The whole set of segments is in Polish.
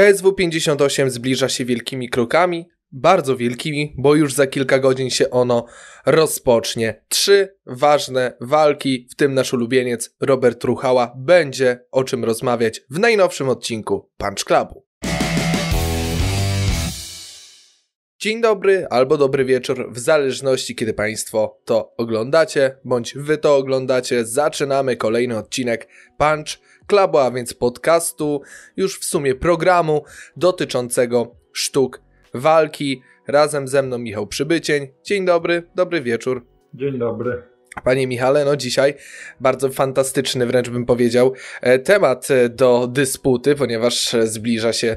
KSW 58 zbliża się wielkimi krokami, bardzo wielkimi, bo już za kilka godzin się ono rozpocznie. Trzy ważne walki, w tym nasz ulubieniec Robert Ruchała będzie o czym rozmawiać w najnowszym odcinku Punch Clubu. Dzień dobry albo dobry wieczór, w zależności kiedy Państwo to oglądacie, bądź Wy to oglądacie. Zaczynamy kolejny odcinek Punch Clubu, a więc podcastu, już w sumie programu dotyczącego sztuk walki. Razem ze mną Michał Przybycień. Dzień dobry, dobry wieczór. Dzień dobry. Panie Michale, no dzisiaj bardzo fantastyczny, wręcz bym powiedział, e, temat e, do dysputy, ponieważ zbliża się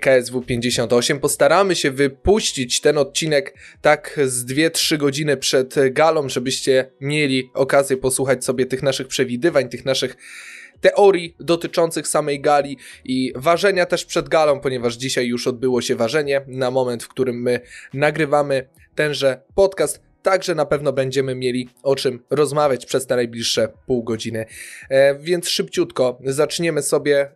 KSW 58. Postaramy się wypuścić ten odcinek tak z 2-3 godziny przed galą, żebyście mieli okazję posłuchać sobie tych naszych przewidywań, tych naszych teorii dotyczących samej gali i ważenia też przed galą, ponieważ dzisiaj już odbyło się ważenie na moment, w którym my nagrywamy tenże podcast Także na pewno będziemy mieli o czym rozmawiać przez te najbliższe pół godziny. E, więc szybciutko zaczniemy sobie e,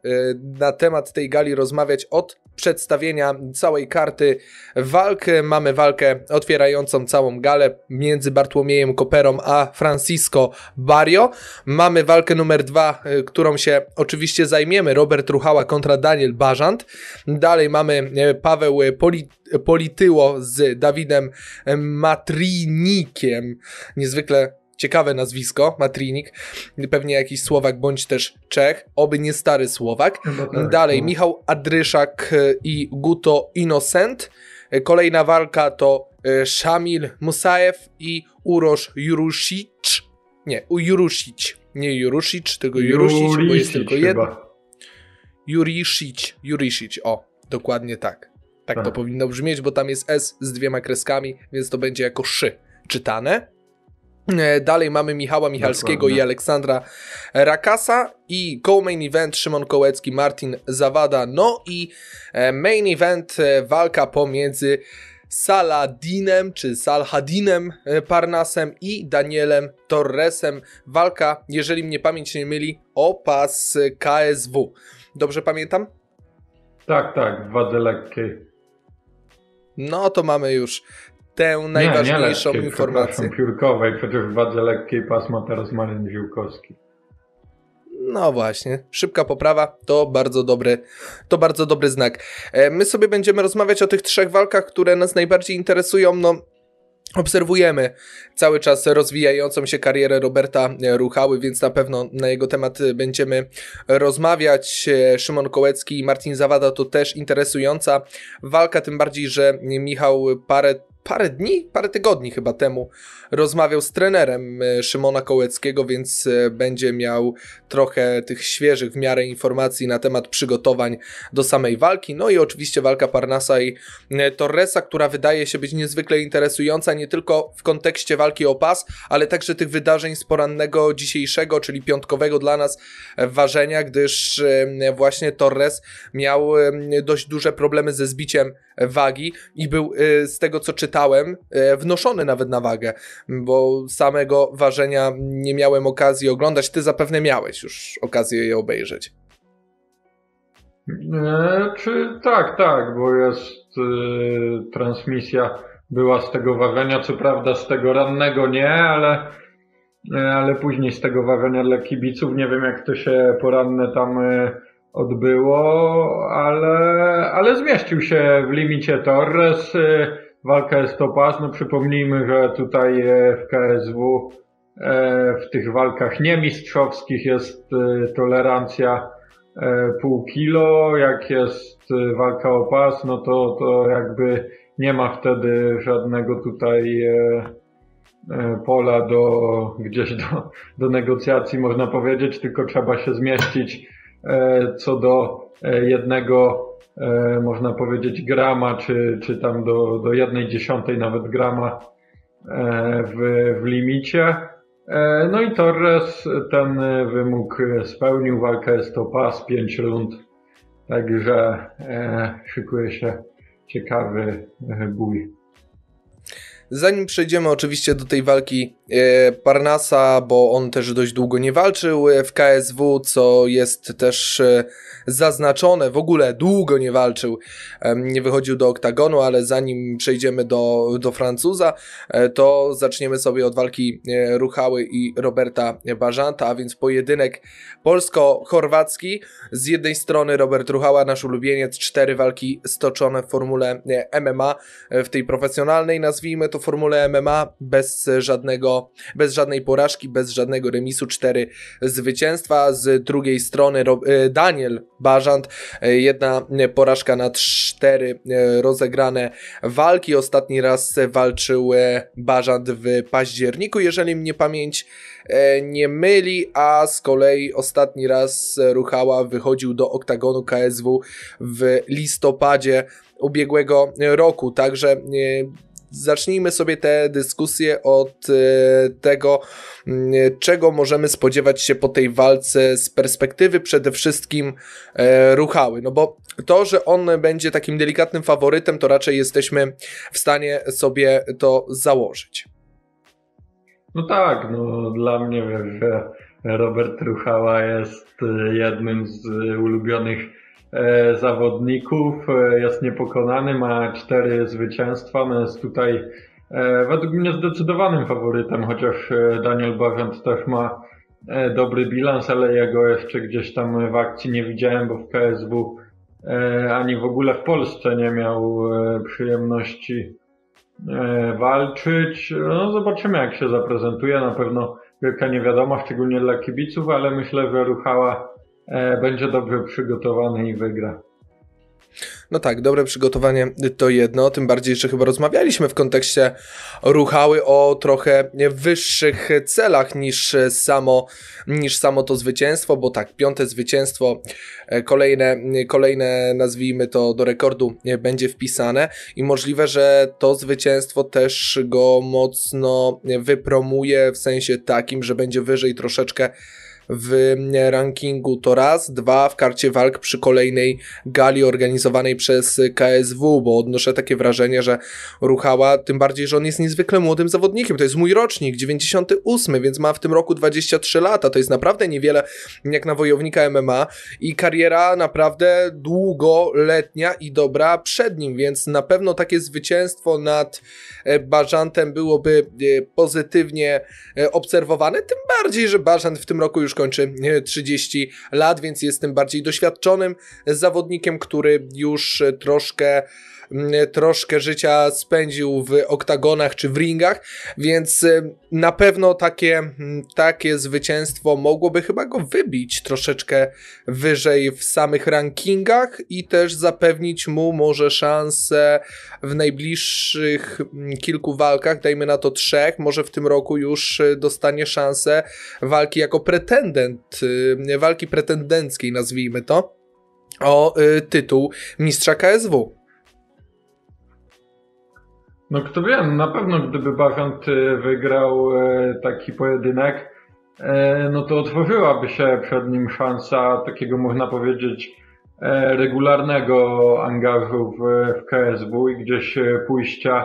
na temat tej gali rozmawiać od przedstawienia całej karty walk. Mamy walkę otwierającą całą galę między Bartłomiejem Koperą a Francisco Barrio. Mamy walkę numer dwa, e, którą się oczywiście zajmiemy. Robert Ruchała kontra Daniel Bażant. Dalej mamy e, Paweł Poli Polityło z Dawidem Matrinikiem. Niezwykle ciekawe nazwisko, Matrinik, pewnie jakiś Słowak bądź też Czech, oby nie stary Słowak. No tak, Dalej no. Michał Adryszak i Guto Innocent. Kolejna walka to e, Szamil Musajew i Urosz Jurusic. Nie, Jurusic. Nie Jurusic, tylko Jurusic, bo jest tylko jedno. Jurisic, Jurisic, o, dokładnie tak. Tak, tak to powinno brzmieć, bo tam jest S z dwiema kreskami, więc to będzie jako szy czytane. E, dalej mamy Michała Michalskiego Dokładnie. i Aleksandra Rakasa i co-main event Szymon Kołecki, Martin Zawada, no i e, main event e, walka pomiędzy Saladinem czy Salhadinem Parnasem i Danielem Torresem. Walka, jeżeli mnie pamięć nie myli, o pas KSW. Dobrze pamiętam? Tak, tak, w wadze lekkiej. No to mamy już tę najważniejszą nie, nie lekkiej, informację. piórkowej, przecież w wadze lekkiej pasma teraz Marian Ziółkowski. No właśnie, szybka poprawa to bardzo dobry, to bardzo dobry znak. E, my sobie będziemy rozmawiać o tych trzech walkach, które nas najbardziej interesują. No, Obserwujemy cały czas rozwijającą się karierę Roberta Ruchały, więc na pewno na jego temat będziemy rozmawiać. E, Szymon Kołecki i Martin Zawada to też interesująca walka, tym bardziej, że Michał parę parę dni, parę tygodni chyba temu rozmawiał z trenerem e, Szymona Kołeckiego, więc e, będzie miał trochę tych świeżych w miarę informacji na temat przygotowań do samej walki. No i oczywiście walka Parnasa i e, Torresa, która wydaje się być niezwykle interesująca nie tylko w kontekście walki o pas, ale także tych wydarzeń z porannego dzisiejszego, czyli piątkowego dla nas ważenia, gdyż właśnie Torres miał dość duże problemy ze zbiciem wagi i był z tego co czytałem wnoszony nawet na wagę bo samego ważenia nie miałem okazji oglądać. Ty zapewne miałeś już okazję je obejrzeć. E, czy tak, tak, bo jest transmisja była z tego ważenia, co prawda z tego rannego nie, ale, e, ale później z tego ważenia dla kibiców. Nie wiem jak to się poranne tam odbyło, ale, ale zmieścił się w limicie Torres walka jest to pas. No przypomnijmy, że tutaj e, w KSW e, w tych walkach niemistrzowskich jest tolerancja pół kilo. Jak jest walka o pas, no to, to jakby nie ma wtedy żadnego tutaj pola do gdzieś do, do negocjacji, można powiedzieć, tylko trzeba się zmieścić co do jednego e, można powiedzieć, grama, czy, czy tam do, do jednej dziesiątej nawet grama e, w, w limicie. E, no i Torres ten wymóg spełnił, walka jest to pas, 5 rund, także e, szykuje się ciekawy bój. Zanim przejdziemy oczywiście do tej walki e, Parnasa, bo on też dość długo nie walczył w KSW, co jest też e, zaznaczone, w ogóle długo nie walczył, nie wychodził do oktagonu, ale zanim przejdziemy do, do Francuza, e, to zaczniemy sobie od walki Ruchały i Roberta Bażanta, a więc pojedynek polsko-chorwacki. Z jednej strony Robert Ruchała, nasz ulubieniec, cztery walki stoczone w formule MMA, w tej profesjonalnej nazwijmy to to formule MMA bez żadnego, bez żadnej porażki, bez żadnego remisu, cztery zwycięstwa. Z drugiej strony e, Daniel Bażant, e, jedna porażka na cztery e, rozegrane walki. Ostatni raz walczył Bażant w październiku, jeżeli mnie pamięć nie myli, a z kolei ostatni raz Ruchała wychodził do oktagonu KSW w listopadzie ubiegłego roku, także zacznijmy sobie tę dyskusję od e, tego, mm, czego możemy spodziewać się po tej walce z perspektywy przede wszystkim e, Ruchały. No bo to, że on będzie takim delikatnym faworytem, to raczej jesteśmy w stanie sobie to założyć. No tak, no dla mnie że Robert Ruchała jest e, jednym z ulubionych E, zawodników, e, jest niepokonany, ma cztery zwycięstwa, no jest tutaj e, według mnie zdecydowanym faworytem, chociaż Daniel Barzant też ma dobry bilans, ale jego jeszcze gdzieś tam w akcji nie widziałem, bo w KSW ani w ogóle w Polsce nie miał przyjemności walczyć. No zobaczymy jak się zaprezentuje, na pewno wielka niewiadoma, szczególnie dla kibiców, ale myślę, że Ruchała E, będzie dobrze przygotowany i wygra. No tak, dobre przygotowanie to jedno, tym bardziej, że chyba rozmawialiśmy w kontekście ruchały o trochę wyższych celach niż samo, niż samo to zwycięstwo, bo tak, piąte zwycięstwo, e, kolejne, kolejne nazwijmy to do rekordu będzie wpisane i możliwe, że to zwycięstwo też go mocno wypromuje w sensie takim, że będzie wyżej troszeczkę w rankingu to raz, dwa w karcie walk przy kolejnej gali organizowanej przez KSW, bo odnoszę takie wrażenie, że Ruchała, tym bardziej, że on jest niezwykle młodym zawodnikiem, to jest mój rocznik, 98, więc ma w tym roku 23 lata, to jest naprawdę niewiele jak na wojownika MMA i kariera naprawdę długoletnia i dobra przed nim, więc na pewno takie zwycięstwo nad e, Bażantem byłoby e, pozytywnie e, obserwowane, tym bardziej, że Bażant w tym roku już kończy 30 lat, więc jest tym bardziej doświadczonym zawodnikiem, który już troszkę mm, troszkę życia spędził w oktagonach czy w ringach, więc y, na pewno takie, takie zwycięstwo mogłoby chyba go wybić troszeczkę wyżej w samych rankingach i też zapewnić mu może szansę w najbliższych kilku walkach, dajmy na to trzech, może w tym roku już y, dostanie szansę walki jako pretendent, y, walki pretendenckiej nazwijmy to, o tytuł mistrza KSW. No kto wie, na pewno gdyby Bachant y, wygrał e, taki pojedynek, e, no to otworzyłaby się przed nim szansa takiego, można powiedzieć, e, regularnego angażu w, w KSW i gdzieś pójścia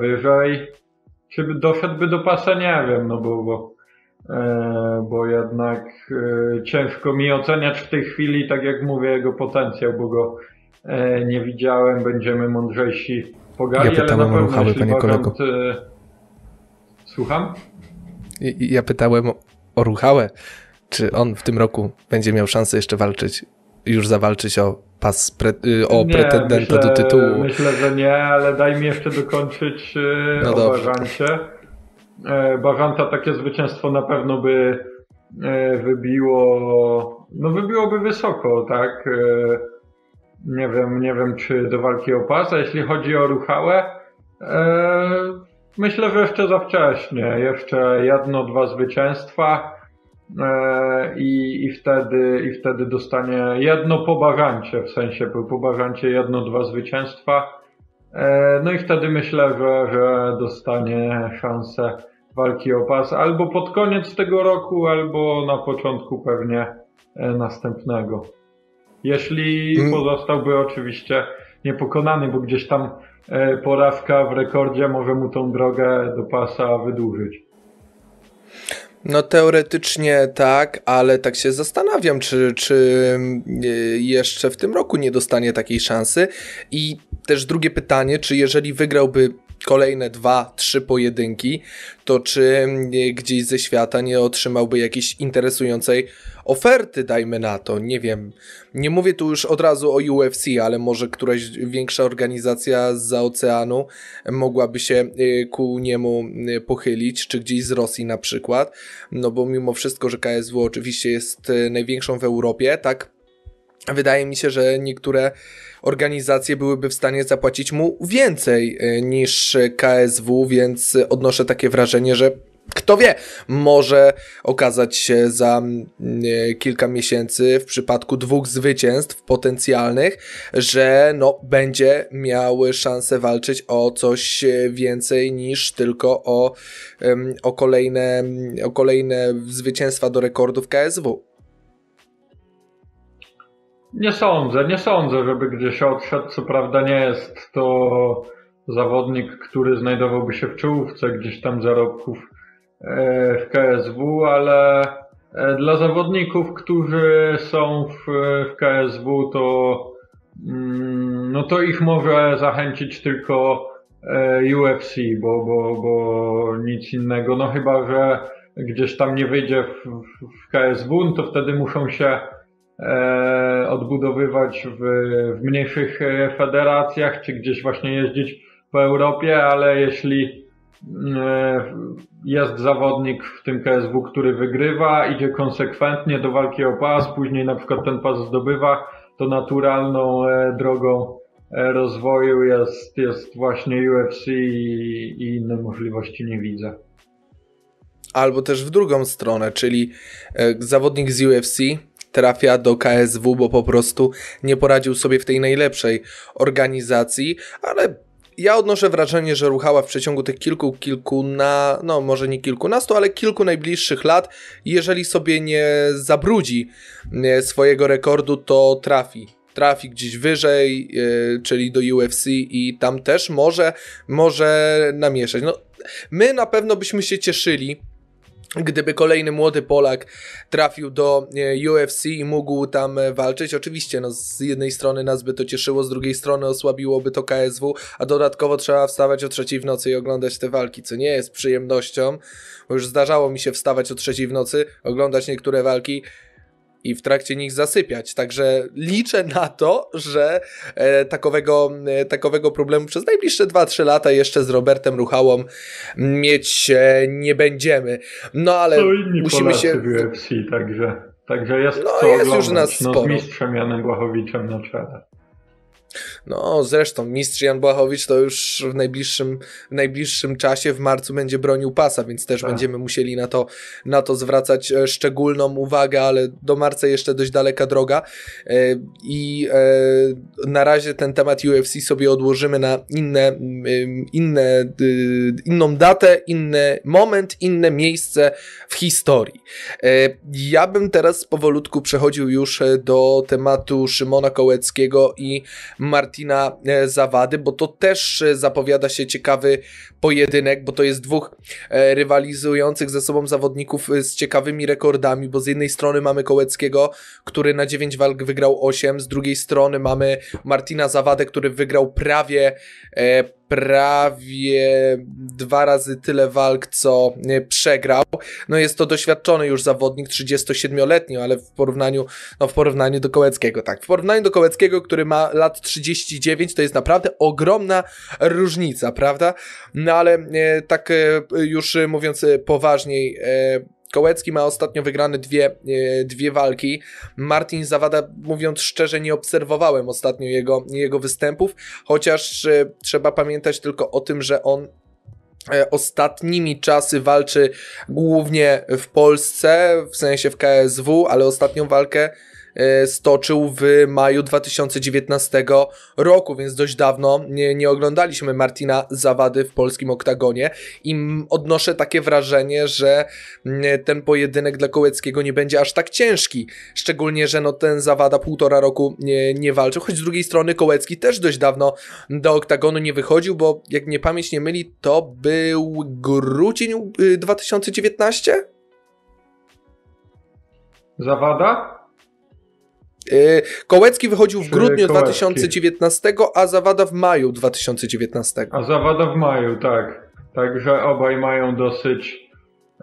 wyżej. Czy doszedłby do pasa? Nie wiem, no bo, bo, bo jednak ciężko mi oceniać w tej chwili, tak jak mówię, jego potencjał, bo go nie widziałem, będziemy mądrzejsi pogali, ja pytałem o ruchały, panie kolego. E, słucham? Ja pytałem o ruchałę, czy on w tym roku będzie miał szansę jeszcze walczyć, już zawalczyć o pas, pre, y, o nie, pretendenta myślę, do tytułu. Myślę, że nie, ale daj mi jeszcze dokończyć y, no o Bażancie. E, Bażanta takie zwycięstwo na pewno by e, wybiło, no wybiłoby wysoko, tak? Nie wiem, nie wiem czy do walki o pas, a jeśli chodzi o Ruchałę, e, myślę, że jeszcze za wcześnie. Jeszcze jedno, dwa zwycięstwa e, i, i, wtedy, i wtedy dostanie jedno po bażancie, w sensie po bażancie jedno, dwa zwycięstwa. E, no i wtedy myślę, że, że dostanie szansę walki o pas albo pod koniec tego roku, albo na początku pewnie e, następnego. Jeśli hmm. pozostałby oczywiście niepokonany, bo gdzieś tam porażka w rekordzie może mu tą drogę do pasa wydłużyć. No teoretycznie tak, ale tak się zastanawiam, czy, czy jeszcze w tym roku nie dostanie takiej szansy. I też drugie pytanie, czy jeżeli wygrałby kolejne dwa, trzy pojedynki, to czy gdzieś ze świata nie otrzymałby jakiejś interesującej oferty, dajmy na to, nie wiem. Nie mówię tu już od razu o UFC, ale może któraś większa organizacja z oceanu mogłaby się y, ku niemu y, pochylić, czy gdzieś z Rosji na przykład, no bo mimo wszystko, że KSW oczywiście jest największą w Europie, tak? Wydaje mi się, że niektóre organizacje byłyby w stanie zapłacić mu więcej e, niż KSW, więc odnoszę takie wrażenie, że kto wie, może okazać się za e, kilka miesięcy w przypadku dwóch zwycięstw potencjalnych, że no, będzie miał szansę walczyć o coś więcej niż tylko o, o, kolejne, o kolejne zwycięstwa do rekordów KSW. Nie sądzę, nie sądzę, żeby gdzieś odszedł. Co prawda nie jest to zawodnik, który znajdowałby się w czołówce gdzieś tam zarobków e, w KSW, ale e, dla zawodników, którzy są w, w KSW, to, mm, no to ich może zachęcić tylko e, UFC, bo, bo, bo nic innego. No chyba, że gdzieś tam nie wyjdzie w, w KSW, no to wtedy muszą się odbudowywać w, w mniejszych e, federacjach, czy gdzieś właśnie jeździć po Europie, ale jeśli e, jest zawodnik w tym KSW, który wygrywa, idzie konsekwentnie do walki o pas, później na przykład ten pas zdobywa, to naturalną drogą rozwoju jest, jest właśnie UFC i, i inne możliwości nie widzę. Albo też w drugą stronę, czyli zawodnik z UFC trafia do KSW, bo po prostu nie poradził sobie w tej najlepszej organizacji, ale ja odnoszę wrażenie, że Ruchała w przeciągu tych kilku, kilku na, no może nie kilkunastu, ale kilku najbliższych lat, jeżeli sobie nie zabrudzi swojego rekordu, to trafi. Trafi gdzieś wyżej, yy, czyli do UFC i tam też może, może namieszać. No, my na pewno byśmy się cieszyli, gdyby kolejny młody Polak trafił do e, UFC i mógł tam e, walczyć. Oczywiście, no, z jednej strony nas by to cieszyło, z drugiej strony osłabiłoby to KSW, a dodatkowo trzeba wstawać o trzeciej w nocy i oglądać te walki, co nie jest przyjemnością, bo już zdarzało mi się wstawać o trzeciej w nocy, oglądać niektóre walki i w trakcie nich zasypiać. Także liczę na to, że e, takowego, e, takowego problemu przez najbliższe 2-3 lata jeszcze z Robertem Ruchałą mieć e, nie będziemy. No ale to inni musimy się. W UFC, także, także jest, no, jest oglądać. już nas sporo. No, z mistrzem Janem Błachowiczem na czele. No, zresztą mistrz Jan Błachowicz to już w najbliższym, w najbliższym czasie, w marcu będzie bronił pasa, więc też tak. będziemy musieli na to, na to zwracać e, szczególną uwagę, ale do marca jeszcze dość daleka droga e, i e, na razie ten temat UFC sobie odłożymy na inne, inne, inną datę, inny moment, inne miejsce w historii. Ja bym teraz powolutku przechodził już do tematu Szymona Kołeckiego i Martina e, Zawady, bo to też e, zapowiada się ciekawy pojedynek, bo to jest dwóch e, rywalizujących ze sobą zawodników z ciekawymi rekordami, bo z jednej strony mamy Kołeckiego, który na 9 walk wygrał 8, z drugiej strony mamy Martina Zawadę, który wygrał prawie prawie dwa razy tyle walk, co przegrał. No jest to doświadczony już zawodnik, 37-letni, ale w porównaniu, no w porównaniu do Kołeckiego, tak, w porównaniu do Kołeckiego, który ma lat 39, to jest naprawdę ogromna różnica, prawda? No ale e, tak e, już mówiąc poważniej, e, Kołecki ma ostatnio wygrane dwie, e, dwie walki. Martin Zawada, mówiąc szczerze, nie obserwowałem ostatnio jego, jego występów, chociaż e, trzeba pamiętać tylko o tym, że on e, ostatnimi czasy walczy głównie w Polsce, w sensie w KSW, ale ostatnią walkę stoczył w maju 2019 roku, więc dość dawno nie, nie oglądaliśmy Martina Zawady w polskim oktagonie i odnoszę takie wrażenie, że ten pojedynek dla Kołeckiego nie będzie aż tak ciężki, szczególnie, że no ten Zawada półtora roku nie, nie walczył, choć z drugiej strony Kołecki też dość dawno do oktagonu nie wychodził, bo jak mnie pamięć nie myli, to był grudzień 2019? Y, Zawada? Y, Kołecki wychodził w grudniu Kołecki. 2019, a Zawada w maju 2019. A Zawada w maju, tak. Także obaj mają dosyć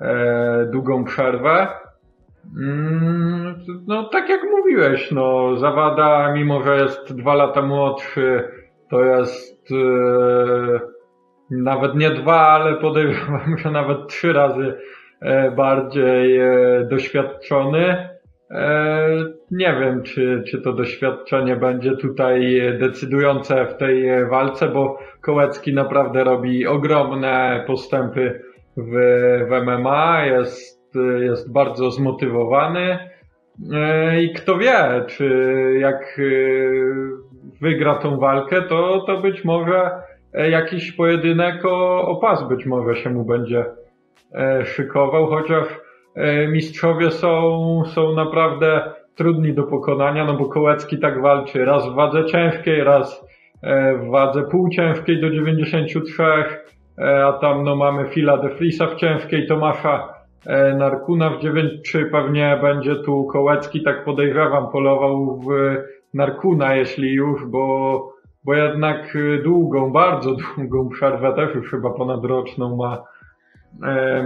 e, długą przerwę. Mm, no tak jak mówiłeś, no Zawada, mimo że jest dwa lata młodszy, to jest e, nawet nie dwa, ale podejrzewam, że nawet trzy razy e, bardziej e, doświadczony. E, nie wiem, czy, czy to doświadczenie będzie tutaj decydujące w tej walce, bo Kołecki naprawdę robi ogromne postępy w, w MMA, jest, jest bardzo zmotywowany. I kto wie, czy jak wygra tą walkę, to, to być może jakiś pojedynek o, o pas być może się mu będzie szykował, chociaż E, mistrzowie są, są naprawdę trudni do pokonania, no bo Kołecki tak walczy raz w wadze ciężkiej, raz e, w wadze półciężkiej do 93, e, a tam no mamy Fila de Frisa w ciężkiej, Tomasza Narkuna w 9-3 pewnie będzie tu Kołecki, tak podejrzewam, polował w Narkuna, jeśli już, bo, bo jednak długą, bardzo długą przerwę też już chyba ponadroczną ma E,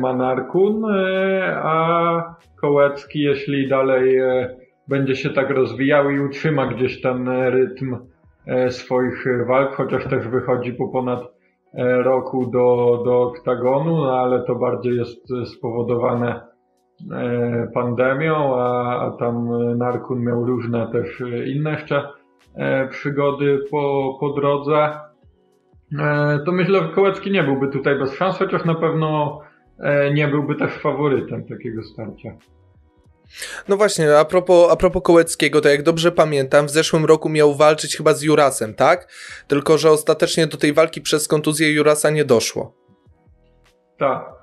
Manarkun, e, a Kołecki, jeśli dalej e, będzie się tak rozwijał i utrzyma gdzieś ten rytm swoich walk, chociaż też wychodzi po ponad roku do, do oktagonu, no ale to bardziej jest spowodowane pandemią, a, a tam Narkun miał różne też inne jeszcze przygody po, po drodze. E, to myślę, że Kołecki nie byłby tutaj bez szans, chociaż na pewno e, nie byłby też faworytem takiego starcia. No właśnie, a propos, a propos Kołeckiego, to jak dobrze pamiętam, w zeszłym roku miał walczyć chyba z Jurasem, tak? Tylko, że ostatecznie do tej walki przez kontuzję Jurasa nie doszło. Tak.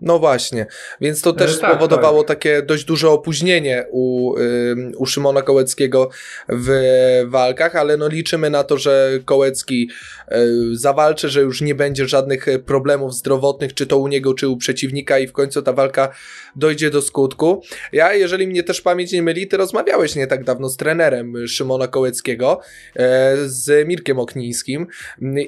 No właśnie, więc to też tak, spowodowało tak. takie dość duże opóźnienie u, u Szymona Kołeckiego w walkach, ale no liczymy na to, że Kołecki y, zawalczy, że już nie będzie żadnych problemów zdrowotnych, czy to u niego, czy u przeciwnika i w końcu ta walka dojdzie do skutku. Ja, jeżeli mnie też pamięć nie myli, ty rozmawiałeś nie tak dawno z trenerem Szymona Kołeckiego, e, z Mirkiem Oknińskim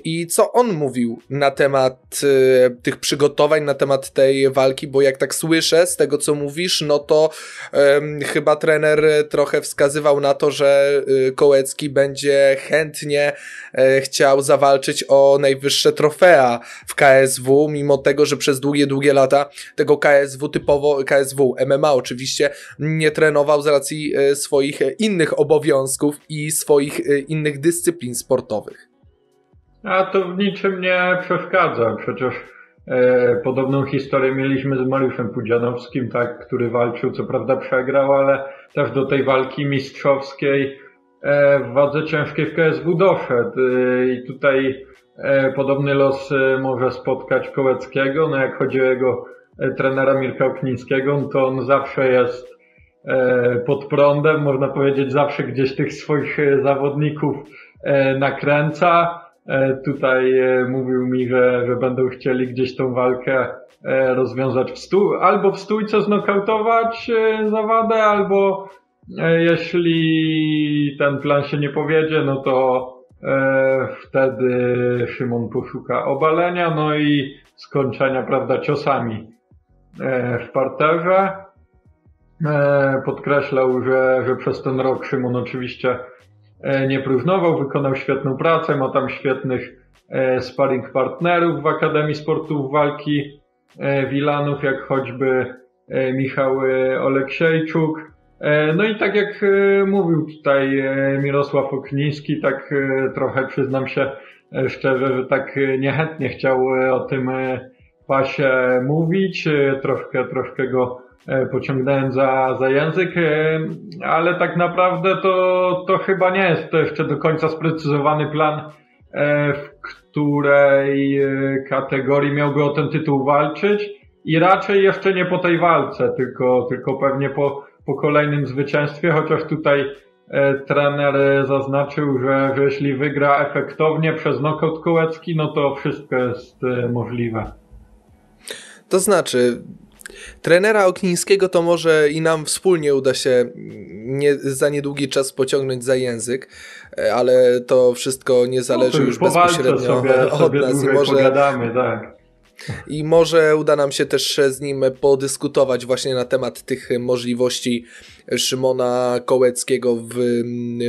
i co on mówił na temat e, tych przygotowań, na temat tej walki, bo jak tak słyszę z tego, co mówisz, no to um, chyba trener trochę wskazywał na to, że y, Kołecki będzie chętnie e, chciał zawalczyć o najwyższe trofea w KSW, mimo tego, że przez długie, długie lata tego KSW typowo, KSW, MMA oczywiście, nie trenował z racji e, swoich innych obowiązków i swoich e, innych dyscyplin sportowych. A to w niczym nie przeszkadza. Przecież podobną historię mieliśmy z Mariuszem Pudzianowskim, tak, który walczył, co prawda przegrał, ale też do tej walki mistrzowskiej e, w wadze ciężkiej w KSW doszedł. E, I tutaj podobny los może spotkać Kołeckiego. No jak chodzi o jego trenera Mirka Oknińskiego, no to on zawsze jest pod prądem, można powiedzieć, zawsze gdzieś tych swoich zawodników nakręca E, tutaj e, mówił mi, że, że będą chcieli gdzieś tą walkę e, rozwiązać w stół, albo w stójce znokautować zawadę, albo jeśli ten plan się nie powiedzie, no to wtedy Szymon poszuka obalenia, no i skończenia, prawda, ciosami w parterze. Podkreślał, że, że przez ten rok Szymon oczywiście E, nie próżnował, wykonał świetną pracę, ma tam świetnych e, sparring partnerów w Akademii Sportów Walki e, Wilanów, jak choćby Michał Oleksiejczuk. No i tak jak mówił tutaj Mirosław Okniński, tak trochę przyznam się szczerze, że tak niechętnie chciał o tym pasie mówić, troszkę, troszkę go pociągnąłem za, za język, ale tak naprawdę to, to chyba nie jest to jeszcze do końca sprecyzowany plan, w której kategorii miałby o ten tytuł walczyć i raczej jeszcze nie po tej walce, tylko, tylko pewnie po, po kolejnym zwycięstwie, chociaż tutaj e, trener zaznaczył, że, że jeśli wygra efektownie przez knockout kołecki, no to wszystko jest e, możliwe. To znaczy, trenera Oknińskiego to może i nam wspólnie uda się nie, za niedługi czas pociągnąć za język, e, ale to wszystko nie zależy no już, bezpośrednio sobie, od sobie nas. I może, pogadamy, tak. I może uda nam się też z nim podyskutować właśnie na temat tych możliwości Szymona Kołeckiego w,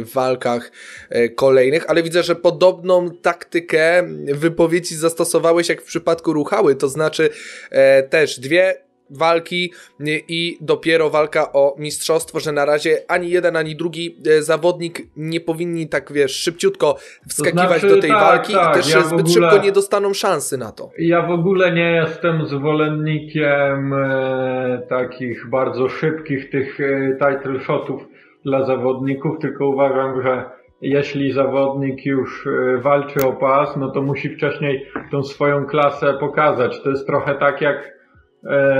w walkach e, kolejnych, ale widzę, że podobną taktykę wypowiedzi zastosowałeś jak w przypadku Ruchały, to znaczy e, też dwie walki i dopiero walka o mistrzostwo, że na razie ani jeden, ani drugi e, zawodnik nie powinni tak, wiesz, szybciutko wskakiwać to znaczy, do tej tak, walki tak, i też ja zbyt ogóle, szybko nie dostaną szansy na to. Ja w ogóle nie jestem zwolennikiem e, takich bardzo szybkich tych e, title shotów dla zawodników, tylko uważam, że jeśli zawodnik już e, walczy o pas, no to musi wcześniej tą swoją klasę pokazać. To jest trochę tak jak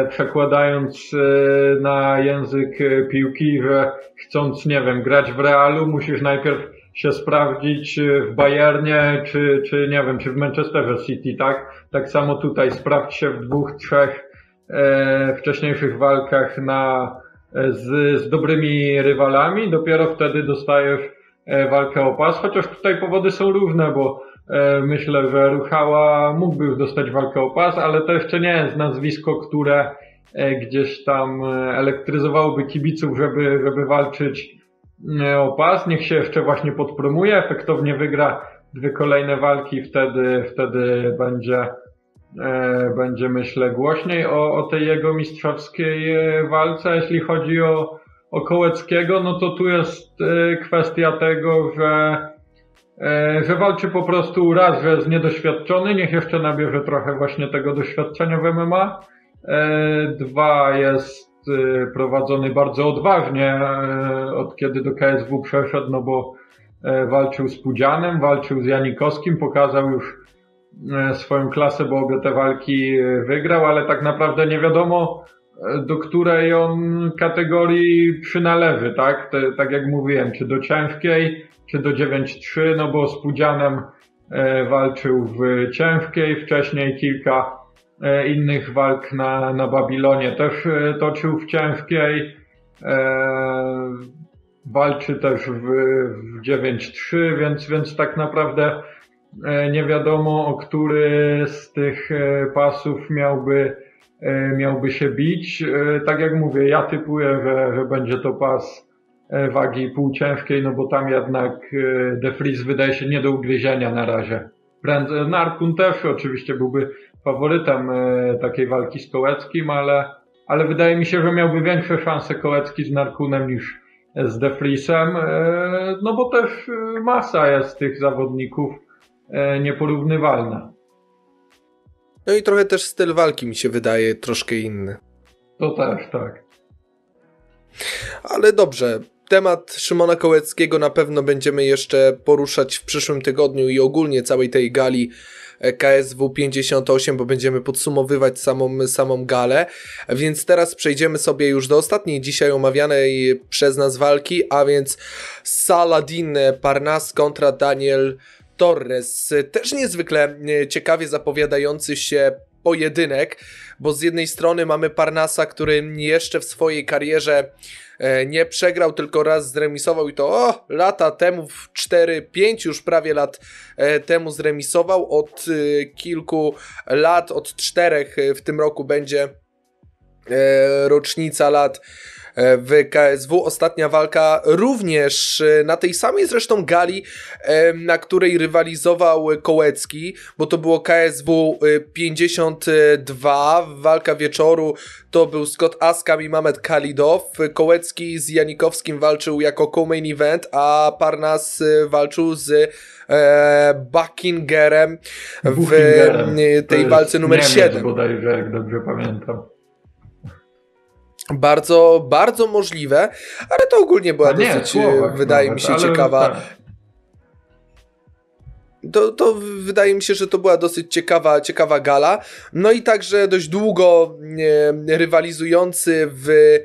przekładając e, na język e, piłki, że chcąc, nie wiem, grać w Realu, musisz najpierw się sprawdzić w Bayernie, czy, czy nie wiem, czy w Manchesterze City, tak? Tak samo tutaj sprawdź się w dwóch, trzech e, wcześniejszych walkach na, z, z dobrymi rywalami, dopiero wtedy dostajesz walkę o pas, chociaż tutaj powody są różne, bo E, myślę, że Ruchała mógłby już dostać walkę o pas, ale to jeszcze nie jest nazwisko, które e, gdzieś tam e, elektryzowałoby kibiców, żeby, żeby walczyć o pas. Niech się jeszcze właśnie podpromuje, efektownie wygra dwie kolejne walki, wtedy, wtedy będzie, będzie myślę głośniej o, o tej jego mistrzowskiej walce. Jeśli chodzi o, o Kołeckiego, no to tu jest kwestia tego, że E, że walczy po prostu raz, że jest niedoświadczony, niech jeszcze nabierze trochę właśnie tego doświadczenia w MMA. E, dwa, jest e, prowadzony bardzo odważnie od kiedy do KSW przeszedł, no bo walczył z Pudzianem, walczył z Janikowskim, pokazał już swoją klasę, bo obie te walki wygrał, ale tak naprawdę nie wiadomo, do której on kategorii przynależy, tak? Tak jak mówiłem, czy do ciężkiej, czy do 9-3, no bo z Pudzianem e, walczył w ciężkiej, wcześniej kilka e, innych walk na, na Babilonie też e, toczył w ciężkiej. Walczy też w, w 9-3, więc, więc tak naprawdę nie wiadomo, o który z tych pasów miałby, miałby się bić. Tak jak mówię, ja typuję, że, że będzie to pas wagi półciężkiej, no bo tam jednak e, De Vries wydaje się nie do ugryzienia na razie. Narkun też oczywiście byłby faworytem e, takiej walki z Kołeckim, ale, ale wydaje mi się, że miałby większe szanse Kołecki z Narkunem niż z De Vriesem, no bo też masa jest tych zawodników nieporównywalna. No i trochę też styl walki mi się wydaje troszkę inny. To też, tak. Ale dobrze, temat Szymona Kołeckiego na pewno będziemy jeszcze poruszać w przyszłym tygodniu i ogólnie całej tej gali e, KSW 58, bo będziemy podsumowywać samą, samą galę. Więc teraz przejdziemy sobie już do ostatniej dzisiaj omawianej przez nas walki, a więc Saladin Parnas kontra Daniel Torres. Też niezwykle e, ciekawie zapowiadający się pojedynek, bo z jednej strony mamy Parnasa, który jeszcze w swojej karierze nie przegrał, tylko raz zremisował i to o, lata temu, 4-5 już prawie lat e, temu zremisował. Od e, kilku lat, od czterech w tym roku będzie rocznica lat E, w KSW. Ostatnia walka również e, na tej samej zresztą gali, e, na której rywalizował Kołecki, bo to było KSW 52. Walka wieczoru to był Scott Askam i Mamet Kalidow. Kołecki z Janikowskim walczył jako co-main event, a Parnas walczył z Buckingerem w tej walce numer 7. Bodajże, jak dobrze pamiętam. Bardzo, bardzo możliwe, ale to ogólnie była nie, dosyć, Słowak wydaje nawet, mi się, ciekawa. Tak. To, to wydaje mi się, że to była dosyć ciekawa, ciekawa gala. No i także dość długo e, rywalizujący w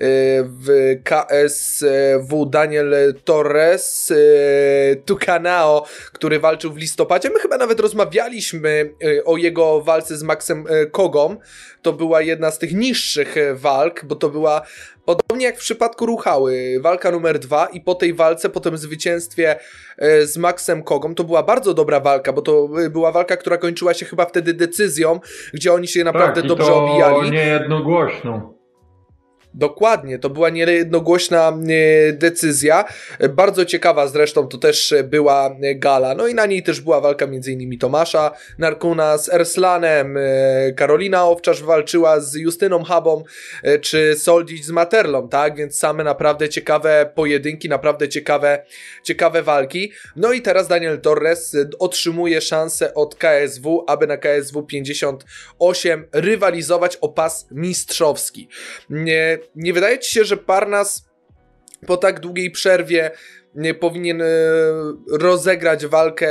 w KSW Daniel Torres, e, Tucanao, który walczył w listopadzie. My chyba nawet rozmawialiśmy e, o jego walce z Maxem e, Kogą. To była jedna z tych niższych walk, bo to była Podobnie jak w przypadku Ruchały, walka numer dwa i po tej walce, po tym zwycięstwie z Maxem Kogą, to była bardzo dobra walka, bo to była walka, która kończyła się chyba wtedy decyzją, gdzie oni się naprawdę tak, dobrze to obijali. niejednogłośną. Dokładnie, to była niejednogłośna e, decyzja. Bardzo ciekawa zresztą to też była gala. No i na niej też była walka innymi Tomasza Narkuna z Erslanem, e, Karolina Owczarz walczyła z Justyną Habą, e, czy Soldic z Materlą, tak? Więc same naprawdę ciekawe pojedynki, naprawdę ciekawe, ciekawe walki. No i teraz Daniel Torres otrzymuje szansę od KSW, aby na KSW 58 rywalizować o pas mistrzowski. Nie, wydaje ci się, że Parnas po tak długiej przerwie nie powinien e, rozegrać walkę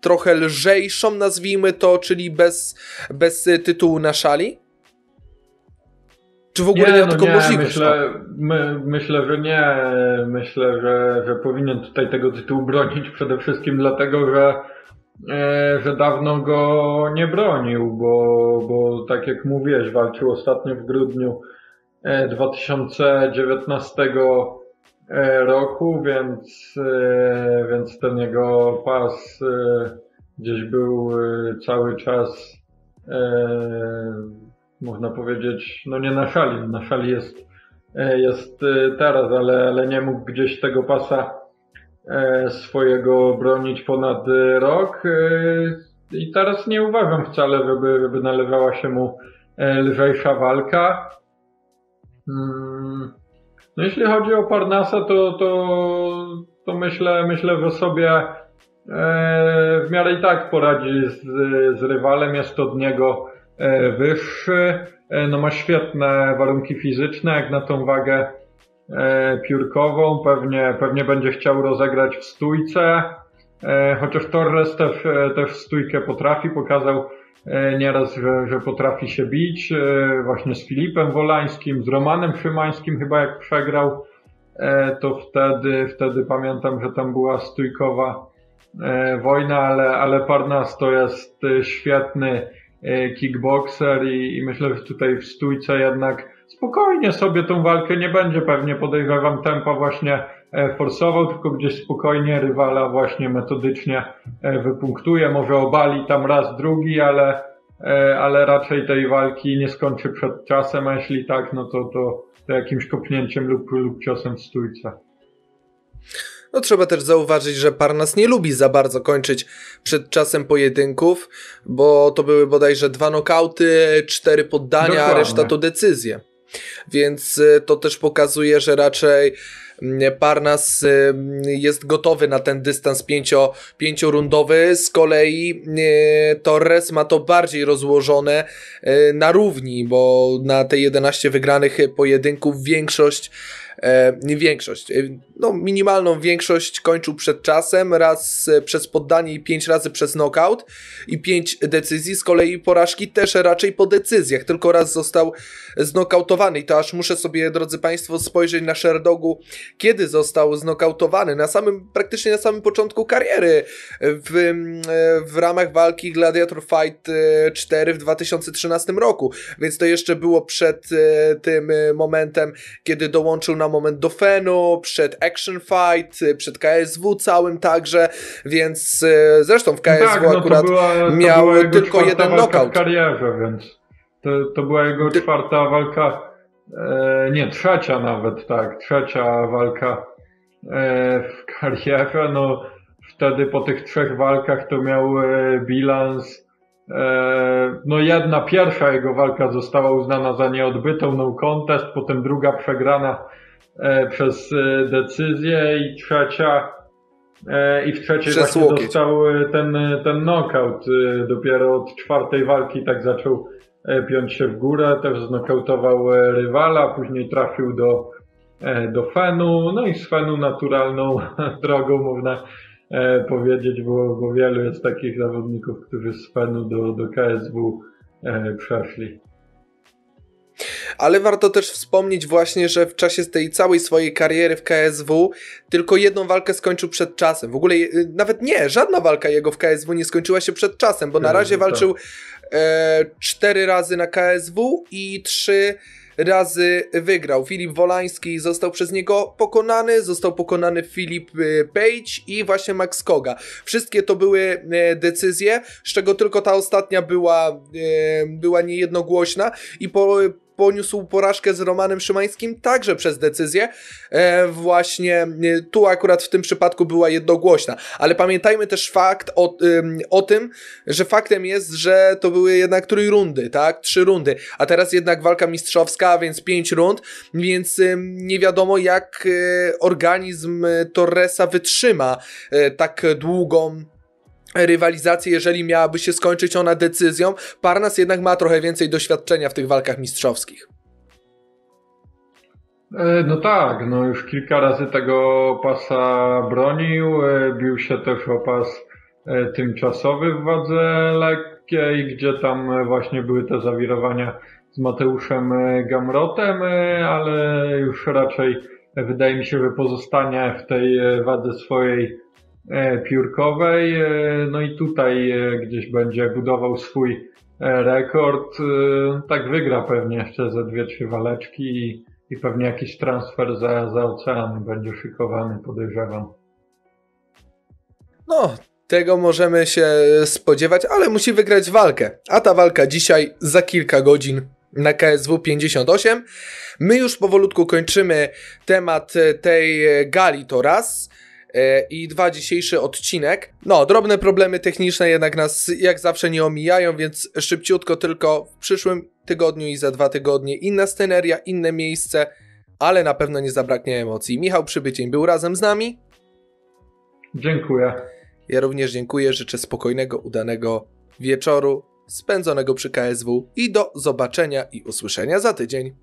trochę lżejszą, nazwijmy to, czyli bez, bez tytułu na szali? Czy w ogóle nie, miał no taką nie, możliwość? Myślę, my, myślę, że nie. Myślę, że, że powinien tutaj tego tytułu bronić przede wszystkim dlatego, że, e, że dawno go nie bronił, bo, bo tak jak mówiłeś, walczył ostatnio w grudniu 2019 e, roku, więc, e, więc ten jego pas e, gdzieś był cały czas, można powiedzieć, no nie na szali, na szali jest, jest teraz, ale, ale nie mógł gdzieś tego pasa swojego bronić ponad rok. I teraz nie uważam wcale, żeby, żeby nalewała się mu lżejsza walka. Mm. No jeśli chodzi o Parnasa, to, to, to myślę, myślę, że sobie e, w miarę i tak poradzi z, z rywalem, jest od niego e, wyższy, e, no ma świetne warunki fizyczne, jak na tą wagę piórkową, pewnie, pewnie będzie chciał rozegrać w stójce, chociaż Torres też, też stójkę potrafi, pokazał nieraz, że, że potrafi się bić, e, właśnie z Filipem Wolańskim, z Romanem Szymańskim chyba jak przegrał, e, to wtedy, wtedy pamiętam, że tam była stójkowa wojna, ale, ale Parnas to jest świetny kickboxer i, i myślę, że tutaj w stójce jednak spokojnie sobie tą walkę nie będzie. Pewnie podejrzewam tempa właśnie E, forsował, tylko gdzieś spokojnie rywala właśnie metodycznie e, wypunktuje, może obali tam raz, drugi, ale, e, ale raczej tej walki nie skończy przed czasem, a jeśli tak, no to, to, to jakimś kopnięciem lub, lub ciosem w stójce. No trzeba też zauważyć, że Parnas nie lubi za bardzo kończyć przed czasem pojedynków, bo to były bodajże dwa nokauty, cztery poddania, Dokładnie. a reszta to decyzje. Więc to też pokazuje, że raczej Parnas jest gotowy na ten dystans pięcio, pięciorundowy, z kolei y, Torres ma to bardziej rozłożone y, na równi, bo na te 11 wygranych pojedynków większość nie większość, e, no minimalną większość kończył przed czasem, raz e, przez poddanie i pięć razy przez knockout i pięć decyzji, z kolei porażki też raczej po decyzjach, tylko raz został znokautowany i to aż muszę sobie, drodzy Państwo, spojrzeć na Sherdogu, kiedy został znokautowany, na samym, praktycznie na samym początku kariery, w, w ramach walki Gladiator Fight 4 w 2013 roku, więc to jeszcze było przed tym momentem, kiedy dołączył na moment do Fenu, przed Action Fight, przed KSW całym także, więc y, zresztą w KSW tak, no akurat była, miał tylko jeden knockout. w karierze, więc to, to była jego czwarta walka, e, nie, trzecia nawet, tak, trzecia walka e, w karierze, no wtedy po tych trzech walkach to miał e, bilans e, no jedna pierwsza jego walka została uznana za nieodbytą, no contest, potem druga przegrana E, przez e, decyzję i trzecia e, i w trzeciej przez właśnie łokieć. dostał ten, ten knockout. Dopiero od czwartej walki tak zaczął piąć się w górę, też znokautował rywala, później trafił do, do Fenu, no i z Fenu naturalną drogą można powiedzieć, bo, bo wielu jest takich zawodników, którzy z Fenu do, do KSW przeszli. Ale warto też wspomnieć właśnie, że w czasie tej całej swojej kariery w KSW tylko jedną walkę skończył przed czasem. W ogóle y, nawet nie, żadna walka jego w KSW nie skończyła się przed czasem, bo na razie walczył e, cztery razy na KSW i trzy razy wygrał. Filip Wolański został przez niego pokonany, został pokonany Filip Page i właśnie Max Koga. Wszystkie to były e, decyzje, z czego tylko ta ostatnia była, e, była niejednogłośna i po poniósł porażkę z Romanem Szymańskim także przez decyzję. E, właśnie e, tu akurat w tym przypadku była jednogłośna. Ale pamiętajmy też fakt o, o tym, że faktem jest, że to były jednak trójrundy, tak? Trzy rundy. A teraz jednak walka mistrzowska, więc pięć rund, więc nie wiadomo jak e, organizm Torresa wytrzyma e, tak długą rywalizację, jeżeli miałaby się skończyć ona decyzją. Parnas jednak ma trochę więcej doświadczenia w tych walkach mistrzowskich. E, no tak, no już kilka razy tego pasa bronił, e, bił się też o pas e, tymczasowy w wadze lekkiej, gdzie tam właśnie były te zawirowania z Mateuszem Gamrotem, ale już raczej wydaje mi się, że pozostanie w tej wadze swojej piórkowej. E, no i tutaj e, gdzieś będzie budował swój rekord. Tak wygra pewnie jeszcze ze dwie, trzy waleczki i, i pewnie jakiś transfer za, za ocean będzie szykowany, podejrzewam. No, tego możemy się spodziewać, ale musi wygrać walkę. A ta walka dzisiaj za kilka godzin na KSW 58. My już powolutku kończymy temat tej gali to raz. E, i dwa dzisiejszy odcinek. No, drobne problemy techniczne jednak nas jak zawsze nie omijają, więc szybciutko tylko w przyszłym tygodniu i za dwa tygodnie inna sceneria, inne miejsce, ale na pewno nie zabraknie emocji. Michał Przybycień był razem z nami. Dziękuję. Ja również dziękuję, życzę spokojnego, udanego wieczoru spędzonego przy KSW i do zobaczenia i usłyszenia za tydzień.